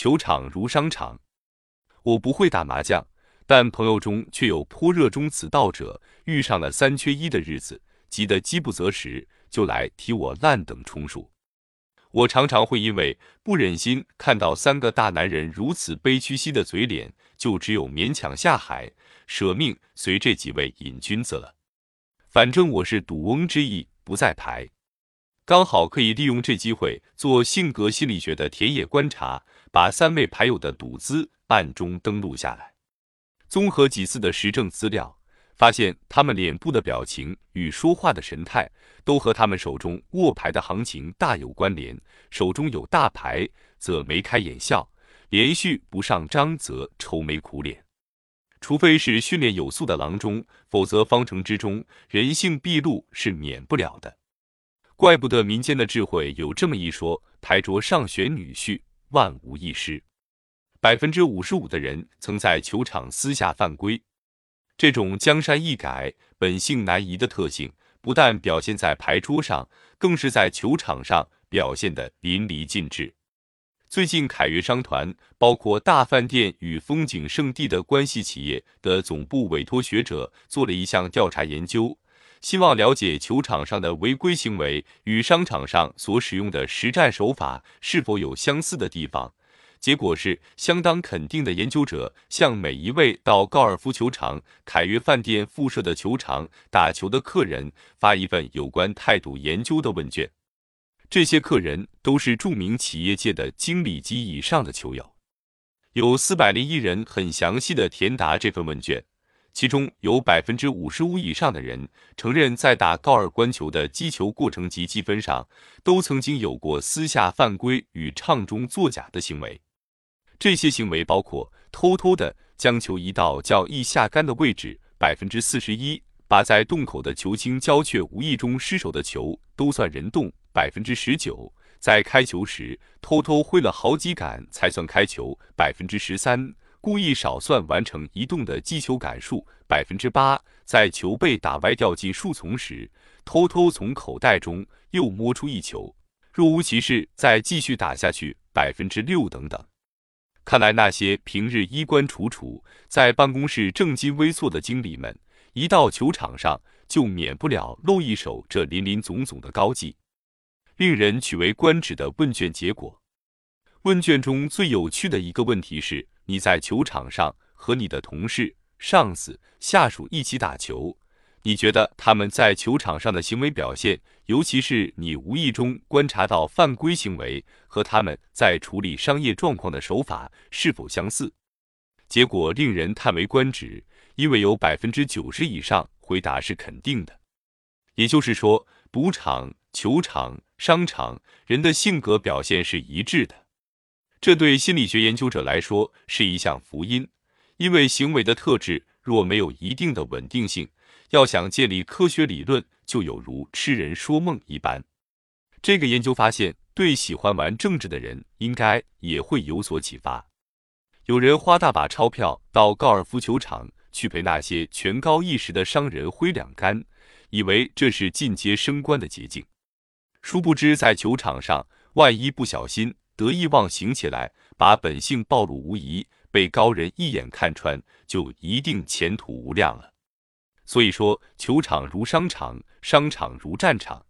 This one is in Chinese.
球场如商场。我不会打麻将，但朋友中却有颇热衷此道者。遇上了三缺一的日子，急得饥不择食，就来提我烂等充数。我常常会因为不忍心看到三个大男人如此悲屈兮的嘴脸，就只有勉强下海，舍命随这几位瘾君子了。反正我是赌翁之意，不在牌，刚好可以利用这机会做性格心理学的田野观察，把三位牌友的赌资暗中登录下来，综合几次的实证资料。发现他们脸部的表情与说话的神态，都和他们手中握牌的行情大有关联。手中有大牌，则眉开眼笑；连续不上张，则愁眉苦脸。除非是训练有素的郎中，否则方程之中人性毕露是免不了的。怪不得民间的智慧有这么一说：牌桌上选女婿，万无一失。百分之五十五的人曾在球场私下犯规。这种江山易改，本性难移的特性，不但表现在牌桌上，更是在球场上表现得淋漓尽致。最近，凯悦商团包括大饭店与风景胜地的关系企业的总部委托学者做了一项调查研究，希望了解球场上的违规行为与商场上所使用的实战手法是否有相似的地方。结果是相当肯定的。研究者向每一位到高尔夫球场凯悦饭店附设的球场打球的客人发一份有关态度研究的问卷。这些客人都是著名企业界的经理级以上的球友，有四百零一人很详细的填答这份问卷，其中有百分之五十五以上的人承认，在打高尔观球的击球过程及积分上，都曾经有过私下犯规与唱中作假的行为。这些行为包括偷偷的将球移到较易下杆的位置，百分之四十一；把在洞口的球精交却无意中失手的球都算人动，百分之十九；在开球时偷偷挥了好几杆才算开球，百分之十三；故意少算完成移动的击球杆数，百分之八；在球被打歪掉进树丛时，偷偷从口袋中又摸出一球，若无其事再继续打下去，百分之六等等。看来那些平日衣冠楚楚，在办公室正襟危坐的经理们，一到球场上就免不了露一手这林林总总的高技。令人取为观止的问卷结果，问卷中最有趣的一个问题是：你在球场上和你的同事、上司、下属一起打球。你觉得他们在球场上的行为表现，尤其是你无意中观察到犯规行为，和他们在处理商业状况的手法是否相似？结果令人叹为观止，因为有百分之九十以上回答是肯定的。也就是说，赌场、球场、商场人的性格表现是一致的。这对心理学研究者来说是一项福音，因为行为的特质若没有一定的稳定性。要想建立科学理论，就有如痴人说梦一般。这个研究发现，对喜欢玩政治的人，应该也会有所启发。有人花大把钞票到高尔夫球场去陪那些权高一时的商人挥两杆，以为这是进阶升官的捷径。殊不知，在球场上，万一不小心得意忘形起来，把本性暴露无遗，被高人一眼看穿，就一定前途无量了。所以说，球场如商场，商场如战场。